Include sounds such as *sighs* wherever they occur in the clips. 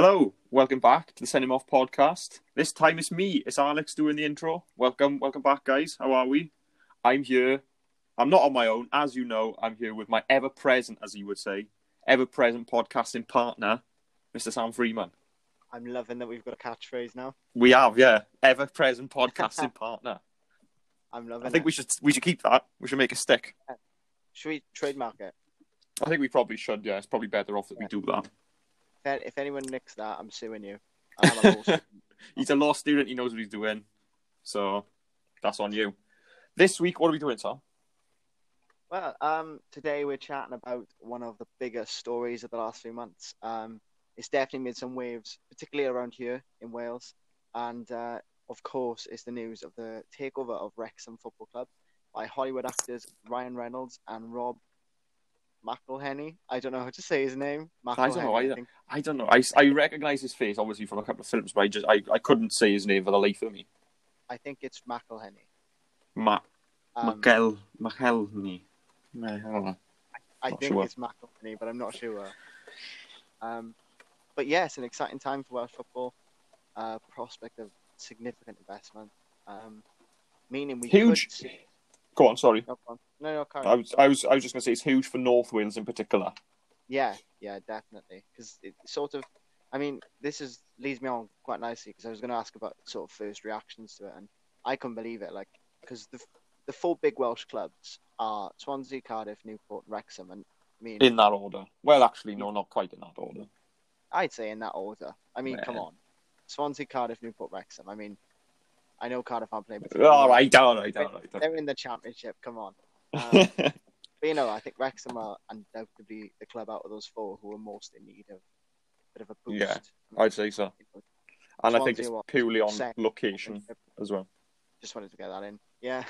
Hello, welcome back to the Send Him Off podcast. This time it's me, it's Alex doing the intro. Welcome, welcome back, guys. How are we? I'm here. I'm not on my own, as you know. I'm here with my ever present, as you would say, ever present podcasting partner, Mr. Sam Freeman. I'm loving that we've got a catchphrase now. We have, yeah, ever present podcasting *laughs* partner. I'm loving I think it. we should we should keep that. We should make a stick. Should we trademark it? I think we probably should. Yeah, it's probably better off that we do that. If, if anyone nicks that, I'm suing you. *laughs* I'm a. He's a law student. He knows what he's doing. So that's on you. This week, what are we doing, Sam? well, um, today we're chatting about one of the biggest stories of the last few months. Um, it's definitely made some waves, particularly around here in Wales. And uh, of course, it's the news of the takeover of Wrexham Football Club by Hollywood actors Ryan Reynolds and Rob McElhenney. I don't know how to say his name. I don't know either. think. I don't know. I, I recognize his face obviously from a couple of films, but I just I, I couldn't say his name for the life of me. I think it's McElhenney. Ma Um, Michael Michaelny. Michael. I think sure. it's McElhenney, but I'm not sure. Um, but yeah, it's an exciting time for Welsh football. Uh, prospect of significant investment. Um, meaning we Huge. Could see... Go on, sorry. No, go on. No, no, carry I was I was I was just gonna say it's huge for North Wales in particular. Yeah, yeah, definitely. Because it sort of, I mean, this is leads me on quite nicely because I was going to ask about sort of first reactions to it, and I couldn't believe it. Like, because the the four big Welsh clubs are Swansea, Cardiff, Newport, Wrexham, and I mean, In that order. Well actually no, not quite in that order. I'd say in that order. I mean, come on. Swansea, Cardiff, Newport, Wrexham. I mean, I know Cardiff aren't playing, but Alright, alright, alright. they're in the championship. Come on. Um, *laughs* but you know, I think Wrexham are undoubtedly the club out of those four who are most in need of a bit of a boost. Yeah, I'd say so. And I think it's what, purely on second? location as well. Just wanted to get that in. Yeah,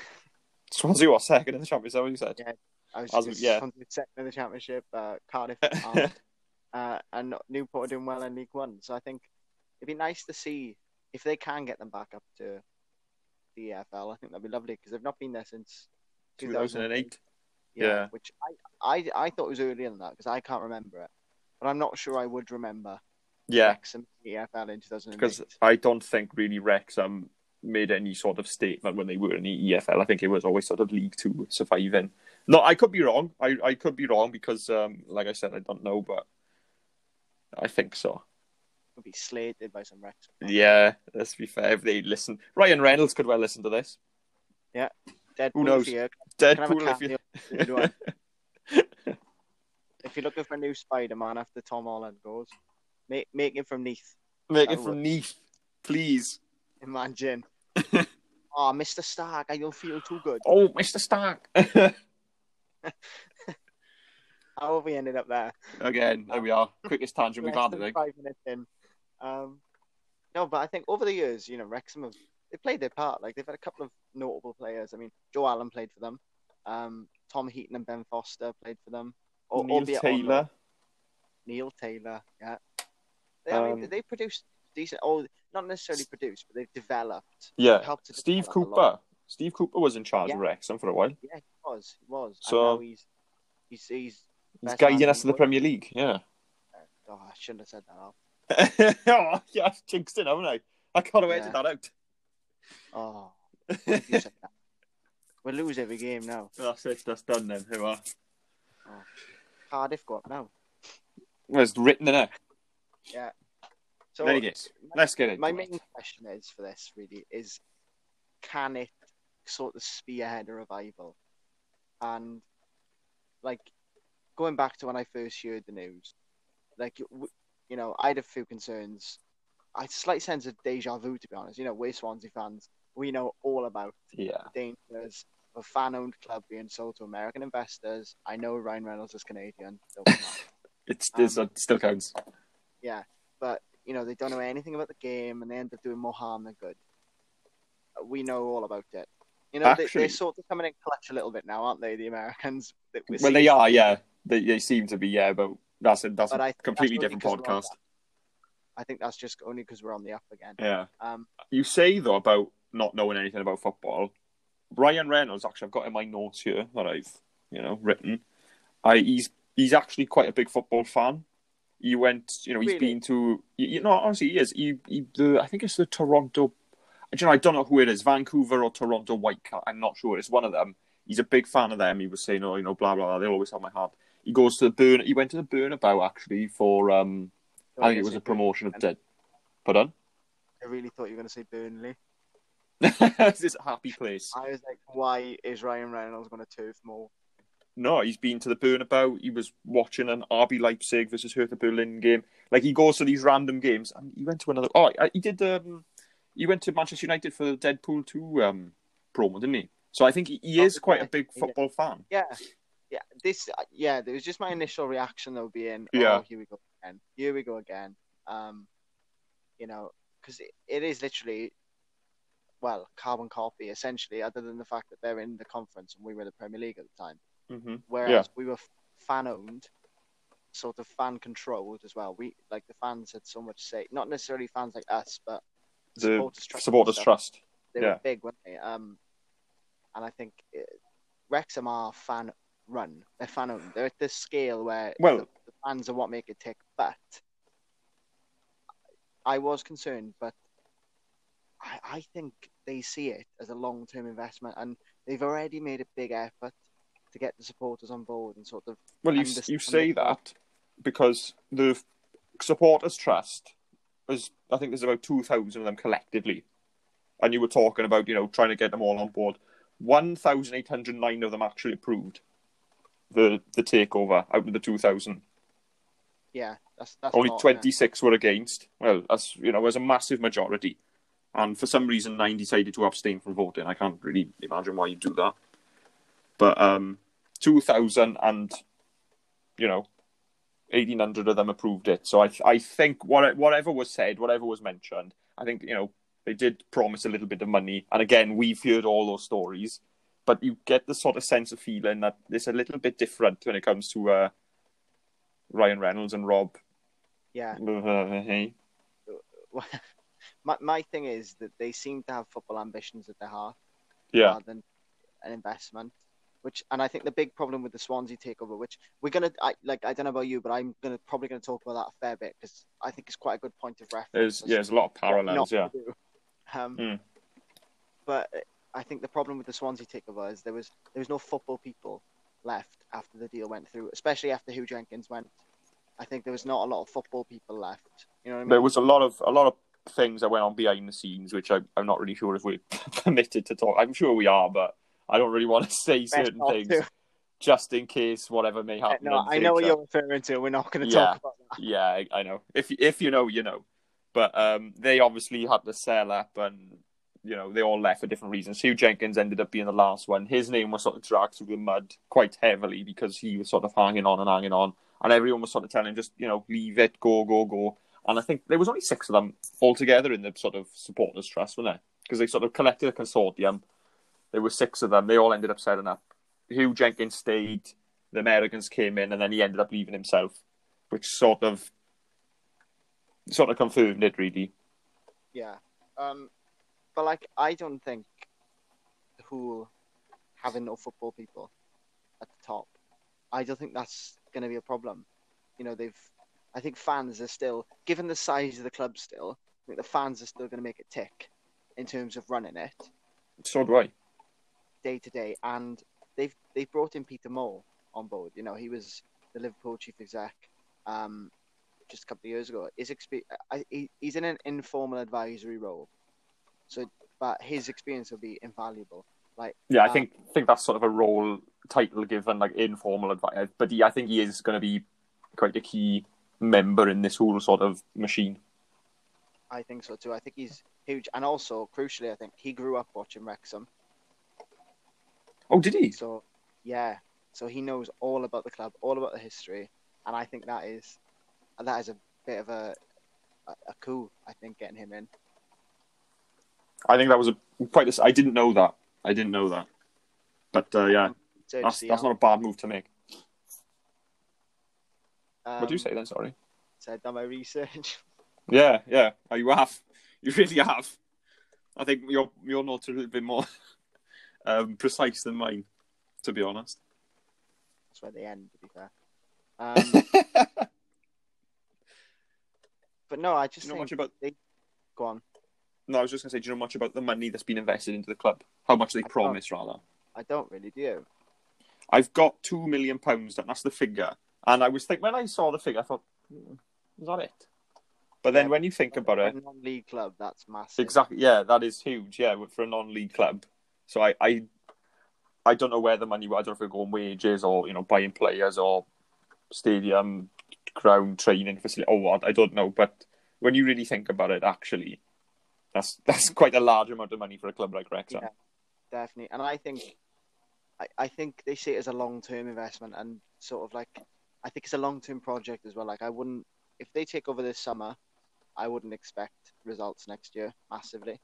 Swansea was second in the championship, you said? Yeah. I was As- just yeah. Swansea second in the championship. Uh, Cardiff *laughs* uh, and Newport are doing well in League One. So I think it'd be nice to see if they can get them back up to the EFL. I think that'd be lovely because they've not been there since 2008. Yeah, Yeah. which I, I I thought was earlier than that because I can't remember it, but I'm not sure I would remember Yeah, Wrexham EFL in 2008. because I don't think really Wrexham made any sort of statement when they were in the EFL. I think it was always sort of League Two surviving. No, I could be wrong. I, I could be wrong because, um, like I said, I don't know, but I think so. would be slated by some Wrexham. Yeah, let's be fair. If they listen, Ryan Reynolds could well listen to this. Deadpool Who knows? Here. Can I have a Deadpool, if you. cameo? Do I? if you're looking for a new Spider-Man after Tom Holland goes, make make it from Neath. Make it from Neath, please. Imagine. *laughs* oh, Mr. Stark, I don't feel too good. Oh, Mr. Stark. *laughs* *laughs* How have we ended up there? Again, there we are. Quickest tangent we've had today. Five minutes in. Um, no, but I think over the years, you know, Wrexham have they played their part. Like they've had a couple of notable players. I mean, Joe Allen played for them. Um, Tom Heaton and Ben Foster played for them. Neil. Taylor. Neil Taylor, yeah. They, I mean, Um, they produced decent. Oh, not necessarily produced, but they've developed. Yeah. helped to Steve. Cooper. Steve Cooper was in charge of Wrexham for a while. Yeah, he was. He was. So- he's he's he's. He's guiding us to the Premier League. Yeah. Oh, I shouldn't have said that. Al. *laughs* oh, yeah, I've jinxed it, haven't I? I can't have Yeah. edited that out. Oh, *laughs* you said that. We'll lose every game now. That's it. That's done then. Who are? Oh, Cardiff go up now. Well, it's written in it. Yeah. So there it is. Let's get it. my main question is for this really is, can it sort of spearhead a revival? And like going back to when I first heard the news, like you know, I had a few concerns. I had a slight sense of deja vu, to be honest. You know, we're Swansea fans. We know all about Yeah. the dangers of a fan-owned club being sold to American investors. I know Ryan Reynolds is Canadian. *laughs* It's, it's, Um, it still counts. Yeah, but you know they don't know anything about the game, and they end up doing more harm than good. We know all about it. You know they, Actually- they're sort of coming in clutch a little bit now, aren't they? The Americans. *laughs* That we're Well, they are, yeah. They, they seem to be, yeah, but that's a, that's But a completely that's different 'cause we're on podcast. I think that's just only because we're on the up again. Yeah. Um, You say, though, about not knowing anything about football. Ryan Reynolds, actually, I've got in my notes here that I've, you know, written. I, he's he's actually quite a big football fan. He went, you know, he's Really? been to, you, know, honestly, he is. He, he, the, I think it's the Toronto, you know, I don't know who it is, Vancouver or Toronto Whitecaps. I'm not sure. It's one of them. He's a big fan of them. He was saying, oh, you know, blah, blah, blah. They always have my heart. He goes to the Burn, he went to the Bernabéu, actually, for, um, I think it was a promotion of Dead. Pardon? I really thought you were going to say Burnley. It's *laughs* this happy place. I was like, why is Ryan Reynolds going to Turf Moor? No, he's been to the Bernabéu. He was watching an RB Leipzig versus Hertha Berlin game. Like he goes to these random games, and he went to another. Oh, he did. Um, he went to Manchester United for the Deadpool two um, promo, didn't he? So I think he, he is quite a big football fan. Yeah, yeah. This, uh, yeah. There was just my initial reaction though, being, Yeah. oh, here we go again. Here we go again. Um, you know, because it, it is literally, well, carbon copy essentially. Other than the fact that they're in the conference and we were the Premier League at the time, hmm whereas Yeah. we were fan owned, sort of fan controlled as well. We like the fans had so much say. Not necessarily fans like us, but The supporters trust. and supporters trust. They Yeah. were big, weren't they? Um, and I think uh, Wrexham are fan run. They're fan owned. They're at this scale where Well- the, the fans are what make it tick. But I was concerned, but I, I think they see it as a long term investment, and they've already made a big effort to get the supporters on board and sort of Well, you you say that because the supporters trust is. I think there's about two thousand of them collectively, and you were talking about you know trying to get them all on board. One thousand eight hundred nine of them actually approved the the takeover out of the two thousand. yeah. That's that's Only twenty six were against. Well, that's you know, was a massive majority, and for some reason nine decided to abstain from voting. I can't really imagine why you do that. But um, two thousand and you know, eighteen hundred of them approved it. So I I think what whatever was said, whatever was mentioned, I think you know they did promise a little bit of money. And again, we've heard all those stories, but you get the sort of sense of feeling that it's a little bit different when it comes to uh, Ryan Reynolds and Rob. Yeah. *laughs* *laughs* My my thing is that they seem to have football ambitions at their heart. Yeah, rather than an investment. Which and I think the big problem with the Swansea takeover, which we're gonna I, like, I don't know about you, but I'm gonna probably gonna talk about that a fair bit because I think it's quite a good point of reference. there's yeah, there's a lot of parallels. Yeah. Um, Hmm. But I think the problem with the Swansea takeover is there was there was no football people left after the deal went through, especially after Hugh Jenkins went. I think there was not a lot of football people left. You know what I mean? there was a lot of a lot of things that went on behind the scenes, which I, I'm not really sure if we're *laughs* permitted to talk. I'm sure we are, but I don't really want to say Best certain things just in case whatever may happen. No, I know what you're referring to. We're not going to Yeah. talk about that. Yeah, I, I know. If if you know, you know. But um, they obviously had to sell up, and you know they all left for different reasons. Hugh Jenkins ended up being the last one. His name was sort of dragged through the mud quite heavily because he was sort of hanging on and hanging on, and everyone was sort of telling him just you know leave it, go, go, go. And I think there was only six of them altogether in the sort of supporters trust, weren't there? Because they sort of collected a consortium. There were six of them. They all ended up setting up. Hugh Jenkins stayed. The Americans came in, and then he ended up leaving himself, which sort of sort of confirmed it really. Yeah. Um, but like, I don't think who having no football people at the top. I don't think that's going to be a problem. You know, they've. I think fans are still, given the size of the club, still. I think the fans are still going to make it tick in terms of running it So do I. day to day, and they've they've brought in Peter Moore on board. You know, he was the Liverpool chief exec um, just a couple of years ago. His expe- I, he, he's in an informal advisory role, so but his experience will be invaluable. Like, Yeah, I um, think think that's sort of a role title given, like informal advice. But he, I think he is going to be quite a key member in this whole sort of machine. I think so too. I think he's huge, and also crucially, I think he grew up watching Wrexham. Oh, did he? So, yeah, so he knows all about the club, all about the history, and I think that is that is a bit of a a, a coup. I think getting him in. I think that was a quite. A, I didn't know that. I didn't know that. But uh, yeah, So that's that's not a bad move to make. Um, what do you say then? Sorry. So I've done my research. *laughs* Yeah, yeah. Oh, you have. You really have. I think your your notes are a little bit more *laughs* um, precise than mine, to be honest. That's where they end, to be fair. Um, *laughs* but no, I Do just you know think much about? go on. No, I was just going to say, do you know much about the money that's been invested into the club? How much they I don't. promised, rather. I don't really do. I've got two million pounds. That's the figure. And I was thinking when I saw the figure, I thought, "Hmm, is that it? But then Yeah, when you think about it, a non-league club, that's massive. exactly, yeah, that is huge. Yeah, for a non-league club. So I, I, I don't know where the money. I don't know if it go on wages or you know buying players or stadium, ground training facility or what. I don't know. But when you really think about it, actually, that's *laughs* that's quite a large amount of money for a club like Wrexham. Yeah. definitely. And I think, I, I think they see it as a long term investment and sort of like, I think it's a long term project as well. Like I wouldn't, if they take over this summer, I wouldn't expect results next year massively.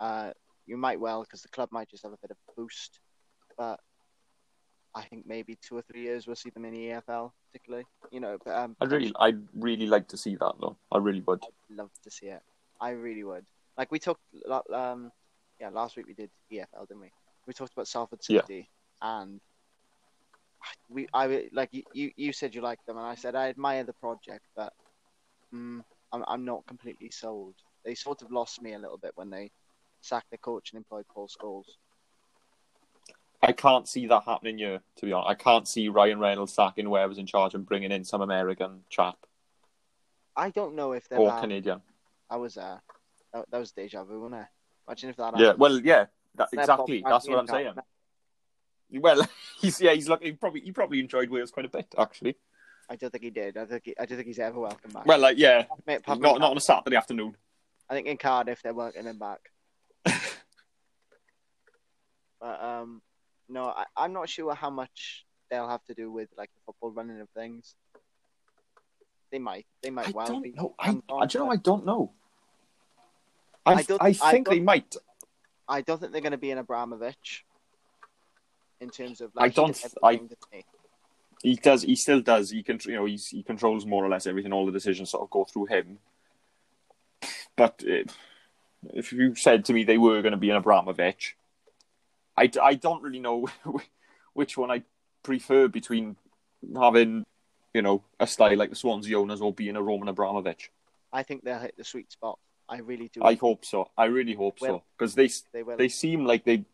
Uh, you might well because the club might just have a bit of a boost, but I think maybe two or three years we'll see them in the EFL, particularly. You know, but um, I'd really, I'd really like to see that though. I really would. I'd love to see it. I really would. Like we talked, um, yeah, last week we did EFL, didn't we? We talked about Salford Yeah. And we, I like you, you, said you liked them, and I said I admire the project, but mm, I'm, I'm not completely sold. They sort of lost me a little bit when they sacked their coach and employed Paul Scholes. I can't see that happening here, to be honest. I can't see Ryan Reynolds sacking whoever's in charge and bringing in some American chap I don't know if they're. or bad. Canadian. I was uh, that, that was deja vu, wasn't it? Imagine if that. Yeah, well, yeah, that, exactly. That's what I'm saying. Well, *laughs* he's yeah, he's lucky. He probably he probably enjoyed Wales quite a bit, actually. I don't think he did. I think he, I don't think he's ever welcome back. Well, like yeah, Mate, not not on a Saturday afternoon. I think in Cardiff they're working him back. *laughs* but um, no, I, I'm not sure how much they'll have to do with like the football running of things. They might, they might I well be. don't know. I, I, do you know? I don't know. I, I I, don't- I think they might. I don't think they're going to be an Abramovich in terms of. I Like, he don't- I- he? Does. He still does. He can. You know. He's, he controls more or less everything. All the decisions sort of go through him. But it, if you said to me they were going to be an Abramovich, I, I don't really know *laughs* which one I prefer between having you know a style like the Swansea owners or being a Roman Abramovich. I think they'll hit the sweet spot. I really do. I hope so. I really hope so because they they will. they seem like they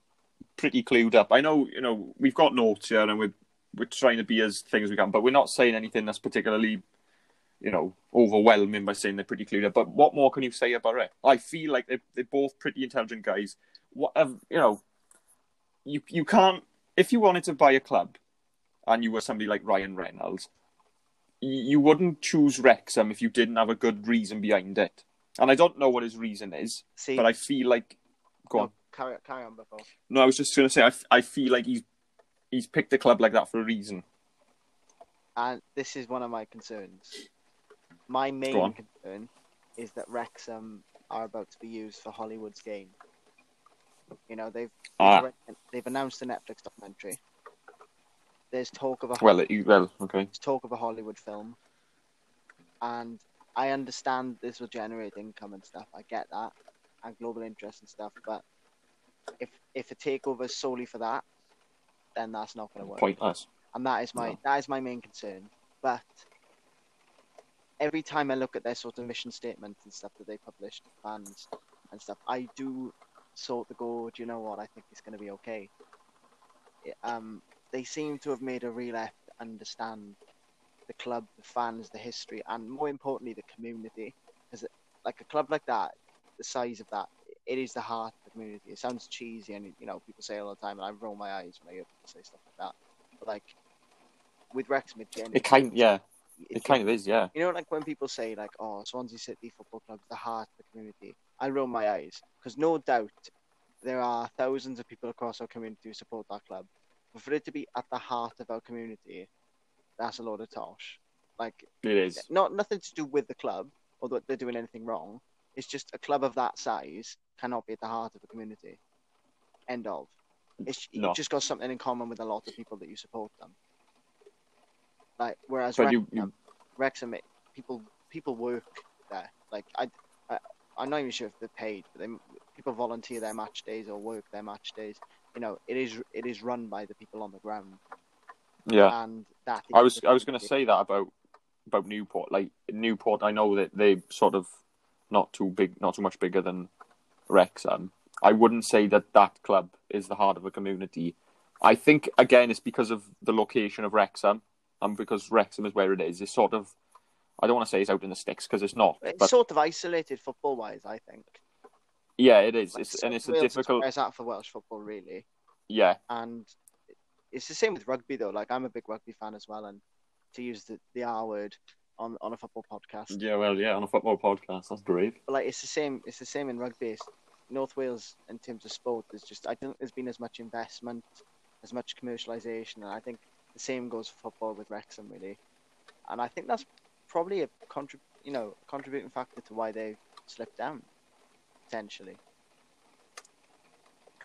pretty clued up. I know, you know, we've got notes here and we're we're trying to be as things we can, but we're not saying anything that's particularly, you know, overwhelming by saying they're pretty clued up. But what more can you say about it? I feel like they're they're both pretty intelligent guys. What um, you know, you you can't if you wanted to buy a club, and you were somebody like Ryan Reynolds, you, you wouldn't choose Wrexham if you didn't have a good reason behind it. And I don't know what his reason is, See, but I feel like go no, on. Carry, carry on before. No, I was just going to say, I, I feel like he's he's picked a club like that for a reason. And this is one of my concerns. My main concern is that Wrexham are about to be used for Hollywood's gain. You know, they've Ah, they've announced a Netflix documentary. There's talk of a well, it, well, okay. there's talk of a Hollywood film, and I understand this will generate income and stuff. I get that, and global interest and stuff. But if if a takeover is solely for that, then that's not going to work Pointless. and that is my No. that is my main concern. But every time I look at their sort of mission statement and stuff that they publish to fans and stuff, I do sort of go, do you know what? I think it's going to be okay. It- um, they seem to have made a real effort to understand the club, the fans, the history, and more importantly, the community. Because like a club like that, the size of that, it is the heart of the community. It sounds cheesy, and you know people say it all the time, and I roll my eyes when I hear people say stuff like that. But like with Wrexham, it It kind, yeah, it it kind of is, yeah. you know, like when people say like, "Oh, Swansea City Football Club, the heart of the community," I roll my eyes because no doubt there are thousands of people across our community who support that club. But for it to be at the heart of our community, that's a lot of tosh. Like, It is. not nothing to do with the club or that they're doing anything wrong. It's just a club of that size cannot be at the heart of a community. End of. It's No. you've just got something in common with a lot of people that you support them. Like whereas But you, Wrexham, you, Wrexham, it, people people work there. Like I, I, I'm not even sure if they're paid, but they people volunteer their match days or work their match days. You know, it is it is run by the people on the ground, yeah. and that. I was, I was going to say that about about Newport. Like Newport, I know that they sort of not too big, not too much bigger than Wrexham. I wouldn't say that that club is the heart of a community. I think again it's because of the location of Wrexham and because Wrexham is where it is. It's sort of I don't want to say it's out in the sticks because it's not. It's but sort of isolated football wise, I think. yeah, it is. Like, It's, and it's a Wales is difficult. where it's at for Welsh football, really. Yeah, And it's the same with rugby, though. Like I'm a big rugby fan as well, and to use the, the R word on on a football podcast, yeah. Well, yeah. On a football podcast, that's great. but like it's the same. It's the same in rugby. It's, North Wales, in terms of sport, there's just I don't think there's been as much investment, as much commercialization, and I think the same goes for football with Wrexham, really. And I think that's probably a contrib- you know, contributing factor to why they slipped down, potentially.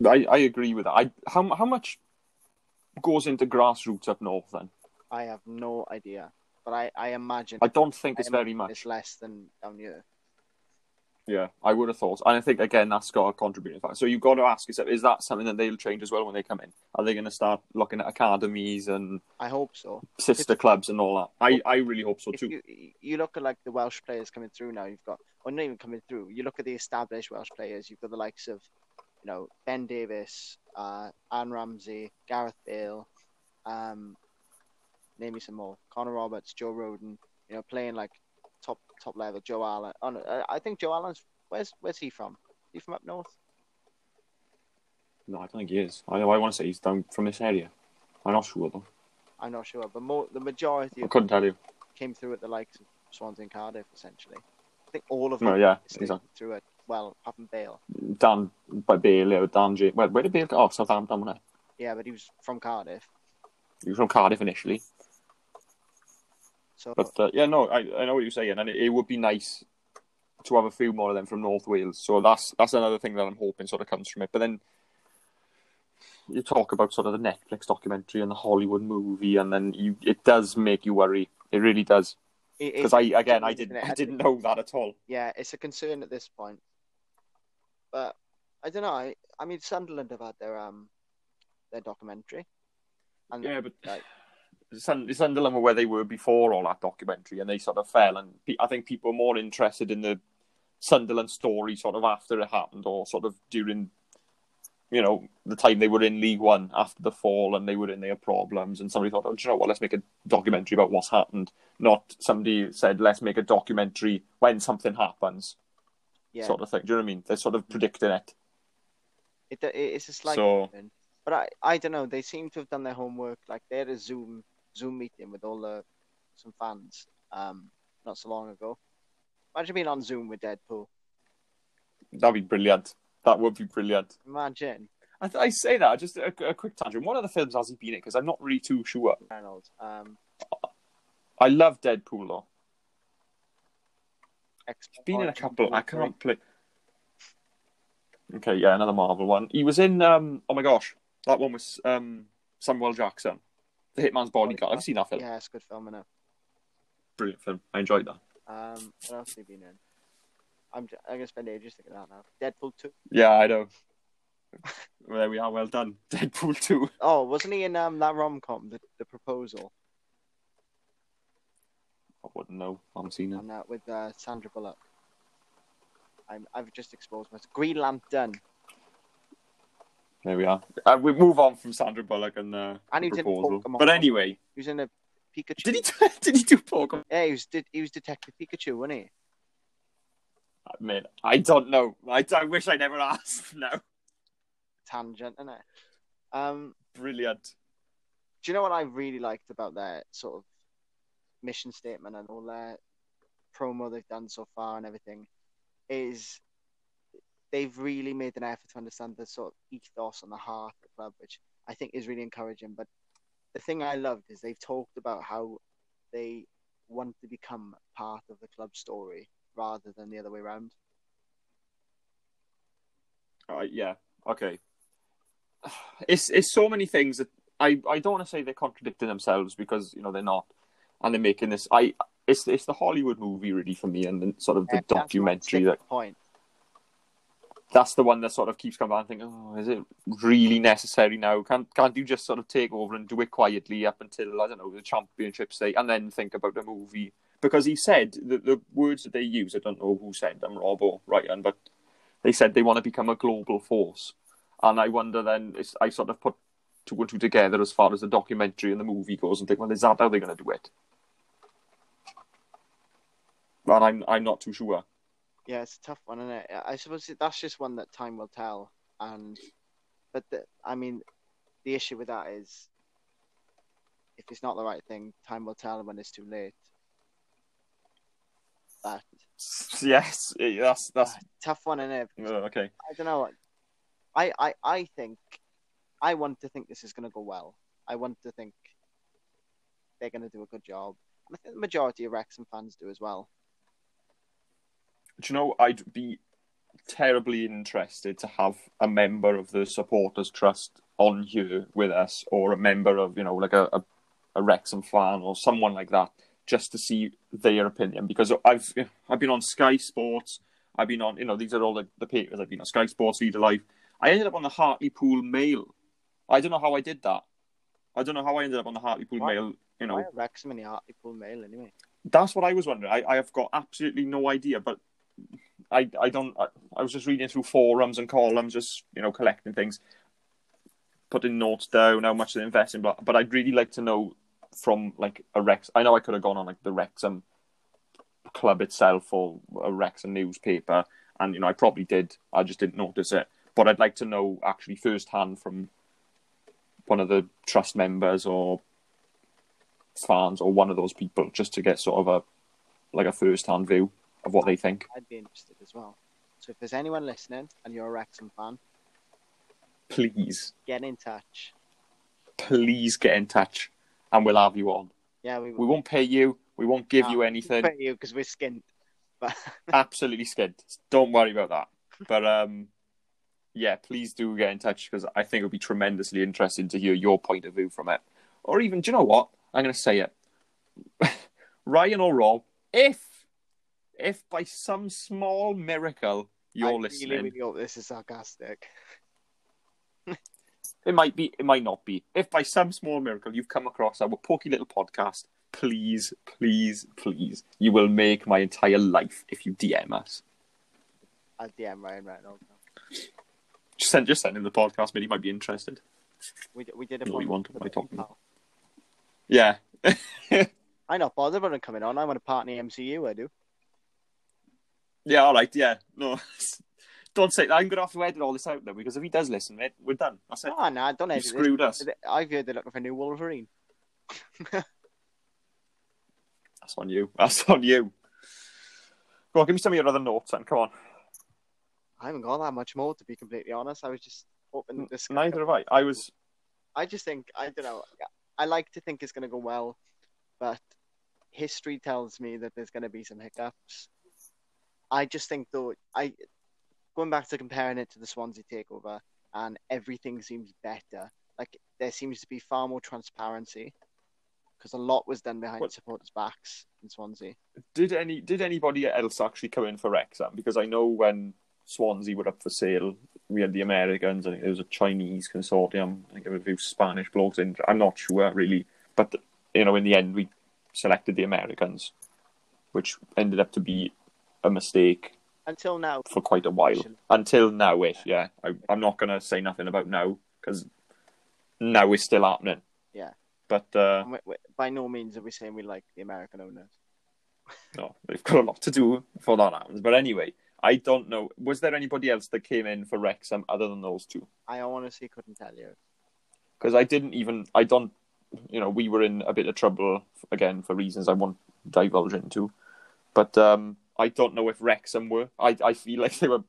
I, I agree with that. I how how much goes into grassroots up north then? I have no idea, but I, I imagine I don't think it's very much. It's less than down here. Yeah, I would have thought. And I think again that's got a contributing factor. So you've got to ask yourself: Is that something that they'll change as well when they come in? Are they going to start looking at academies and I hope so. sister clubs and all that? I, I really hope so too. you you look at like the Welsh players coming through now, you've got or not even coming through. You look at the established Welsh players. You've got the likes of, you know, Ben Davies, uh, Aaron Ramsey, Gareth Bale, um, name me some more. Connor Roberts, Joe Rodon. You know, playing like top level. Joe Allen. Oh, uh, I think Joe Allen's where's where's he from? He from up north? No, I don't think he is. I I want to say he's down from this area. I'm not sure though. I'm not sure, but more the majority I couldn't tell you. came through at the likes of Swansea and Cardiff, essentially. I think all of them No, yeah, exactly. through it. Well, apart from Bale. Dan by Bale, yeah, Dan J. Where, where did Bale go? Oh, Southampton, wasn't it? Yeah, but he was from Cardiff. He was from Cardiff initially. So But uh, yeah, no, I, I know what you're saying, and it, it would be nice to have a few more of them from North Wales. So that's that's another thing that I'm hoping sort of comes from it. But then you talk about sort of the Netflix documentary and the Hollywood movie, and then you it does make you worry. It really does because I again I didn't? I didn't know that at all. Yeah, it's a concern at this point. But I don't know. I, I mean, Sunderland have had their um their documentary, and Yeah, but like, Sun- Sunderland were where they were before all that documentary, and they sort of fell. And pe- I think people were more interested in the Sunderland story sort of after it happened, or sort of during, you know, the time they were in League One after the fall, and they were in their problems. And somebody thought, oh, do you know what? Let's make a documentary about what's happened. Not somebody said, let's make a documentary when something happens, yeah, sort of thing. Do you know what I mean? They're sort of predicting it. it, it it's a slight So- But I I don't know. They seem to have done their homework. Like they had a Zoom Zoom meeting with all the some fans um not so long ago. Imagine being on Zoom with Deadpool. That'd be brilliant. That would be brilliant. Imagine I, I say that just a, a quick tangent. What other films has he been in? Because I'm not really too sure. Arnold. Um, I love Deadpool though. He's been in a couple. I can't play. Okay, yeah, another Marvel one. He was in. um Oh my gosh, that one was um Samuel Jackson, The Hitman's Bodyguard. I've seen that film. Yeah, it's a good film, innit? Brilliant film. I enjoyed that. Um, what else have you been in? I'm j- I'm gonna spend ages thinking of that now. Deadpool two. Yeah, I know. *laughs* well, there we are. Well done. *laughs* Deadpool two. Oh, wasn't he in um that rom com, the the proposal, I wouldn't know. I haven't seen it. on that with uh, Sandra Bullock? I'm I've just exposed myself. Green Lantern. There we are. Uh, we move on from Sandra Bullock and uh, And he the did. Pokemon. But anyway, He was in a Pikachu. did he *laughs* did he do Pokemon? Yeah, he was did he was Detective Pikachu, wasn't he? Man, I don't know. I, I wish I never *laughs* asked. No. Tangent, innit? Um, brilliant. do you know what I really liked about their sort of mission statement and all their promo they've done so far and everything is they've really made an effort to understand the sort of ethos and the heart of the club, which I think is really encouraging. But the thing I loved is they've talked about how they want to become part of the club story rather than the other way around. Uh, yeah. Okay. *sighs* It's it's so many things that I, I don't want to say they're contradicting themselves because you know they're not, and they're making this. I it's it's the Hollywood movie really for me, and then sort of the Yeah, documentary that point. That's the one that sort of keeps coming back and thinking, oh, is it really necessary now? Can't can't you just sort of take over and do it quietly up until I don't know the championship state, and then think about the movie because he said the, the words that they use. I don't know who said them, Rob or Ryan, but they said they want to become a global force. And I wonder then, I sort of put two and two together as far as the documentary and the movie goes, and think, well, is that how they're going to do it? And I'm I'm not too sure. Yeah, it's a tough one, isn't it? I suppose that's just one that time will tell. And but the, I mean, the issue with that is if it's not the right thing, time will tell when it's too late. But *laughs* Yes, that's that's uh, tough one, isn't it? okay. I don't know. I, I, I think I want to think this is going to go well. I want to think they're going to do a good job. I think the majority of Wrexham fans do as well. Do you know, I'd be terribly interested to have a member of the supporters trust on here with us, or a member of you know like a, a, a Wrexham fan or someone like that, just to see their opinion. Because I've I've been on Sky Sports, I've been on you know these are all the, the papers I've been on Sky Sports, Leader Live. I ended up on the Hartlepool Mail. I don't know how I did that. I don't know how I ended up on the Hartlepool Why- Mail. You know, Why Wrexham in the Hartlepool Mail anyway? that's what I was wondering. I, I have got absolutely no idea, but I I don't. I, I was just reading through forums and columns, just you know, collecting things, putting notes down, how much they invest in. But but I'd really like to know from like a Rex. I know I could have gone on like the Wrexham club itself or a Wrexham newspaper, and you know I probably did. I just didn't notice it. But I'd like to know actually firsthand from one of the trust members or fans or one of those people just to get sort of a like a first hand view of what they think. I'd be interested as well. So if there's anyone listening and you're a Wrexham fan, Please, get in touch. please get in touch and we'll have you on. Yeah, we We won't pay you, we won't give you anything. Pay you because we're skint. But *laughs* Absolutely skint. Don't worry about that. But um yeah, please do get in touch because I think it would be tremendously interesting to hear your point of view from it. Or even, do you know what? I'm going to say it. *laughs* Ryan or Rob, if if by some small miracle you're I listening, really, really hope this is sarcastic. It might be, it might not be. If by some small miracle you've come across our pokey little podcast, please, please, please, you will make my entire life if you DM us. I'll DM Ryan right now. Just send, just send him the podcast, maybe he might be interested. We, we did a we podcast want to with by talking. pal. Yeah. *laughs* I'm not bothered about him coming on. I want to partner MCU. I do. Yeah, all right, yeah. No, *laughs* don't say that. I'm going to have to edit all this out, though, because if he does listen, mate, we're done. That's it. Oh, nah, don't You edit screwed us. I've heard they're looking for a new Wolverine. *laughs* That's on you. That's on you. Go on, give me some of your other notes, then. Come on. I haven't got that much more, to be completely honest. I was just hoping this. Neither have I. I was. I just think I don't know. I like to think it's going to go well, but history tells me that there's going to be some hiccups. I just think though, I going back to comparing it to the Swansea takeover, and everything seems better. Like there seems to be far more transparency because a lot was done behind What- supporters' backs in Swansea. Did any did anybody else actually come in for Wrexham? Because I know when Swansea were up for sale, we had the Americans. I think there was a Chinese consortium. I think there were a few Spanish blokes in. I'm not sure really, but you know, in the end, we selected the Americans, which ended up to be a mistake Until now, for quite a while. Until now, ish. Yeah, I, I'm not gonna say nothing about now because now is still happening. Yeah. But uh, we, we, by no means are we saying we like the American owners. *laughs* no, they've got a lot to do before that happens. But anyway, I don't know. Was there anybody else that came in for Wrexham other than those two? I honestly couldn't tell you. Because I didn't even. I don't. You know, we were in a bit of trouble again for reasons I won't divulge into. But um, I don't know if Wrexham were. I I feel like they were,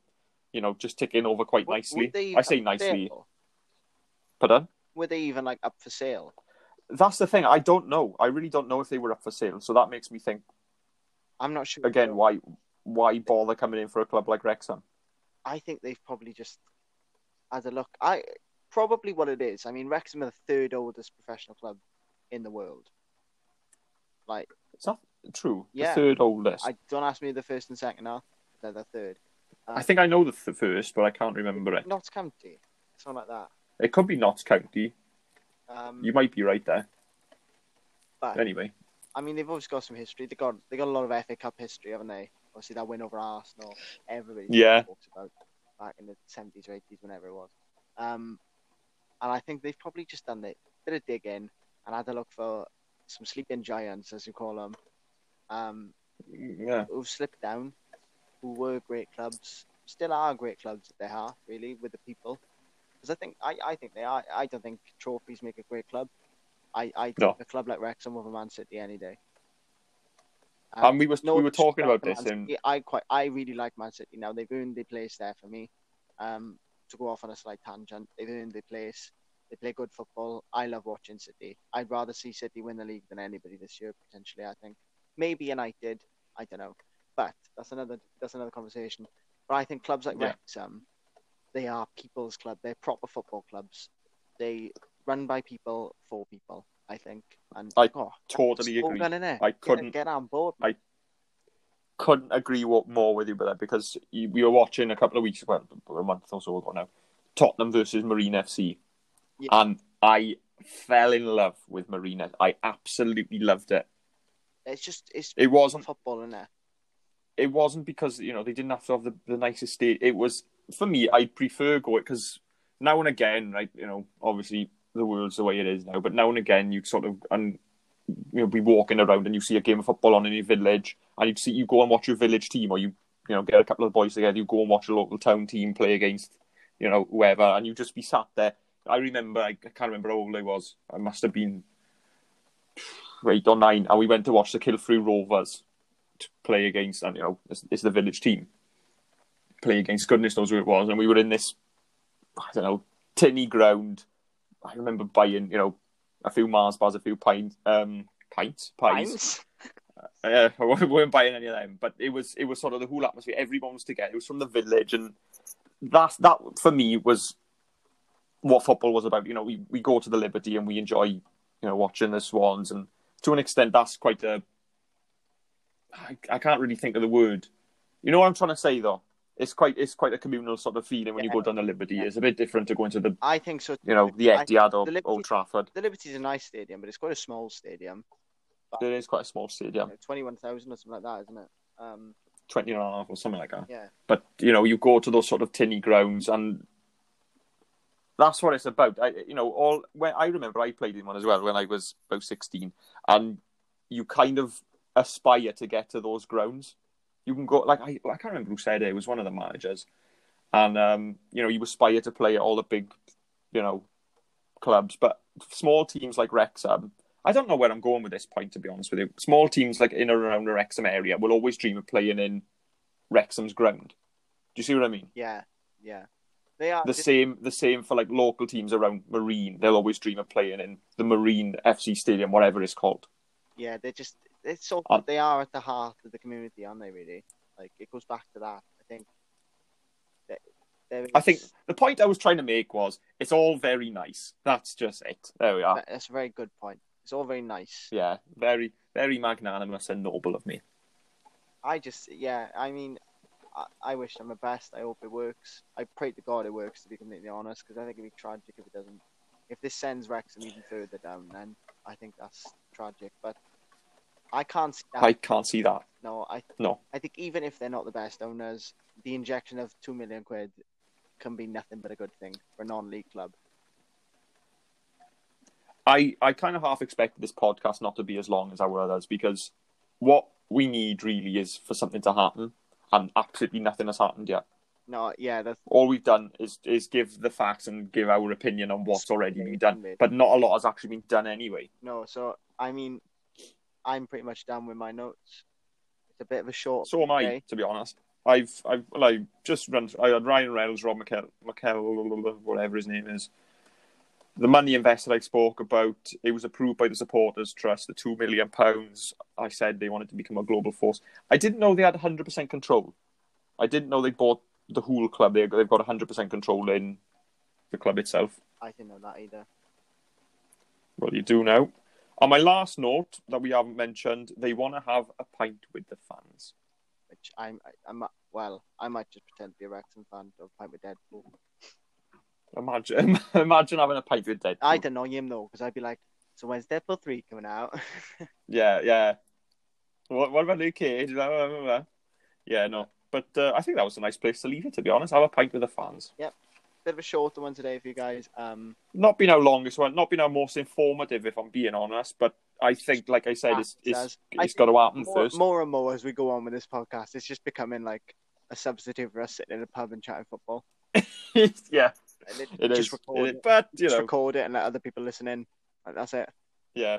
you know, just ticking over quite nicely. I say even up for nicely. Pardon? Were they even like up for sale? That's the thing. I don't know. I really don't know if they were up for sale. So that makes me think I'm not sure. again why why bother coming in for a club like Wrexham? I think they've probably just had a look. I probably what it is. I mean, Wrexham are the third oldest professional club in the world. Like, It's not true. Yeah. The third oldest. I, don't ask me the first and second are. They're the third. I think I know the th- first, but I can't remember it. Notts County, something like that. It could be Notts County. Um, You might be right there. but Anyway, I mean, they've always got some history. They got they got a lot of FA Cup history, haven't they? Obviously, that win over Arsenal, everybody Yeah. talks about back in the seventies or eighties, whenever it was. Um, and I think they've probably just done a bit of digging and had a look for some sleeping giants, as you call them, um, Yeah. who've slipped down, who were great clubs, still are great clubs at their heart, really, with the people. Because I think I, I think they are. I don't think trophies make a great club. I, I think No. a club like Wrexham over Man City any day. And we was no we were talking about this to Man in City, I quite I really like Man City now. They've earned their place there for me. Um, to go off on a slight tangent, they've earned their place. They play good football. I love watching City. I'd rather see City win the league than anybody this year potentially. I think maybe United. I don't know, but that's another that's another conversation. But I think clubs like Yeah. Wrexham, they are people's club. They're proper football clubs. They run by people for people. I think. And I oh, totally agree. I couldn't get, on board. I couldn't agree more with you with that because you- we were watching a couple of weeks well a month or so ago now Tottenham versus Marine FC Yeah. and I fell in love with Marine I absolutely loved it It's just it's it wasn't football, in there. it? it wasn't because you know they didn't have to have the, the nicest state. It was for me. I prefer going because now and again, right? You know, obviously the world's the way it is now, but now and again you sort of and you know be walking around and you see a game of football on in your village, and you see you go and watch your village team, or you you know get a couple of boys together, you go and watch a local town team play against you know whoever, and you just be sat there. I remember I can't remember how old I was. I must have been eight or nine, and we went to watch the Cilfrew Rovers to play against, and you know, it's, it's the village team play against. Goodness knows who it was, and we were in this, I don't know, tinny ground. I remember buying, you know, a few Mars bars, a few pints, um, pints, pies. Pines? Yeah, *laughs* I weren't buying any of them, but it was it was sort of the whole atmosphere. Everyone was together. It was from the village, and that's that for me was what football was about. You know, we, we go to the Liberty and we enjoy, you know, watching the Swans, and to an extent, that's quite a. I, I can't really think of the word. You know what I'm trying to say, though. It's quite it's quite a communal sort of feeling when you go down the Liberty. Yeah. It's a bit different to going to the I think so. you know the Etihad or the Old Trafford. The Liberty's a nice stadium, but it's quite a small stadium. It is quite a small stadium, Twenty-one thousand or something like that, isn't it? Um, 20 and a half or something like that. yeah. But you know, you go to those sort of tinny grounds, and that's what it's about. I, you know, all when I remember I played in one as well when I was about sixteen, and you kind of aspire to get to those grounds. You can go like I, I can't remember who said it. It was one of the managers, and um, you know, you aspire to play at all the big, you know, clubs, but small teams like Wrexham. I don't know where I'm going with this point, to be honest with you. Small teams like in or around the Wrexham area will always dream of playing in Wrexham's ground. Do you see what I mean? Yeah, yeah. They are The just- same, the same for like local teams around Marine. They'll always dream of playing in the Marine FC Stadium, whatever it's called. Yeah, they're just it's so Uh, they are at the heart of the community, aren't they? Really, like it goes back to that. I think. I think the point I was trying to make was it's all very nice. That's just it. There we are. that's a very good point. It's all very nice. Yeah, very, very magnanimous and noble of me. I just, yeah, I mean, I, I wish them the best. I hope it works. I pray to God it works, to be completely honest, because I think it'd be tragic if it doesn't. If this sends Wrexham even further down, then I think that's tragic. But I can't see that. I can't see that. No, I, No. I think even if they're not the best owners, the injection of two million quid can be nothing but a good thing for a non-league club. I, I kind of half expected this podcast not to be as long as our others because what we need really is for something to happen, and absolutely nothing has happened yet. No, yeah, that's All we've done is is give the facts and give our opinion on what's already been done, but not a lot has actually been done anyway. no. So I mean, I'm pretty much done with my notes. It's a bit of a short. So am I, day. to be honest. I've I've well, I just run. I had Ryan Reynolds, Rob McKell, McKell, whatever his name is. The money invested I spoke about, it was approved by the supporters trust. The two million pounds. I said they wanted to become a global force. I didn't know they had hundred percent control. I didn't know they bought the whole club. They they've got hundred percent control in the club itself. I didn't know that either. Well, you do now. On my last note that we haven't mentioned, they want to have a pint with the fans. Which I'm, I'm well. I might just pretend to be a Wrexham fan of Pipe with Deadpool. Imagine, *laughs* imagine having a pint with Deadpool. I'd annoy him though, because I'd be like, So when's Deadpool three coming out? *laughs* Yeah, yeah. What, what about Luke Cage? Yeah, no. But uh, I think that was a nice place to leave it, to be honest. Have a pint with the fans. Yep. Bit of a shorter one today for you guys. Um, Not been our longest one, not been our most informative, if I'm being honest. But I think, like I said, it's, it's, it's I got to happen more, first. more and more as we go on with this podcast, it's just becoming like a substitute for us sitting in a pub and chatting football. *laughs* yeah, And it, it just is. record It- it, but, you just know, record it and let other people listen in. That's it. yeah.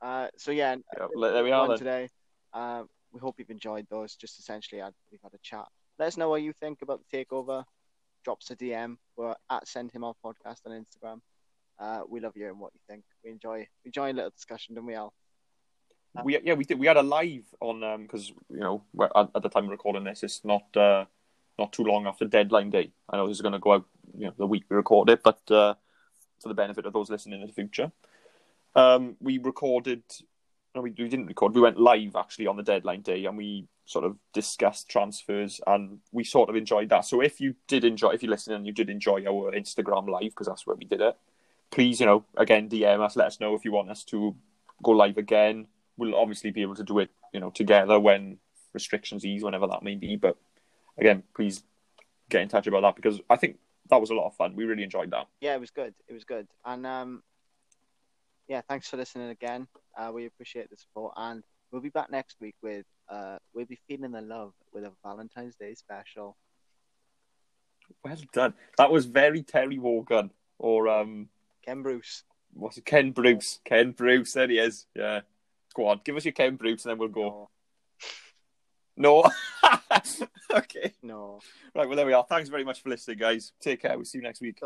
Uh, so yeah, yeah. There we are then. today. Uh, we hope you've enjoyed those. Just essentially, had, we've had a chat. Let us know what you think about the takeover. Drop us a DM. We're at Send Him Off Podcast on Instagram. Uh, we love hearing what you think. We enjoy we enjoy a little discussion, don't we, Al? we yeah we did we had a live on um because you know at, at the time of recording this it's not uh not too long after deadline day. I know this is going to go out you know the week we record it but uh for the benefit of those listening in the future. Um we recorded no we, we didn't record we went live actually on the deadline day and we sort of discussed transfers and we sort of enjoyed that. So if you did enjoy if you listened and you did enjoy our instagram live because that's where we did it please you know again dm us let us know if you want us to go live again. We'll obviously be able to do it, you know, together when restrictions ease, whenever that may be. But again, please get in touch about that because I think that was a lot of fun. We really enjoyed that. Yeah, it was good. It was good. And um, yeah, thanks for listening again. Uh, we appreciate the support, and we'll be back next week with uh, we'll be feeling the love with a Valentine's Day special. Well done. That was very Terry Wogan or um, Ken Bruce. what's it? Ken Bruce. Ken Bruce. There he is. Yeah. Go on, give us your Ken Bruce, and then we'll go. No. *laughs* okay. No. Right. Well, there we are. Thanks very much for listening, guys. Take care. We'll see you next week.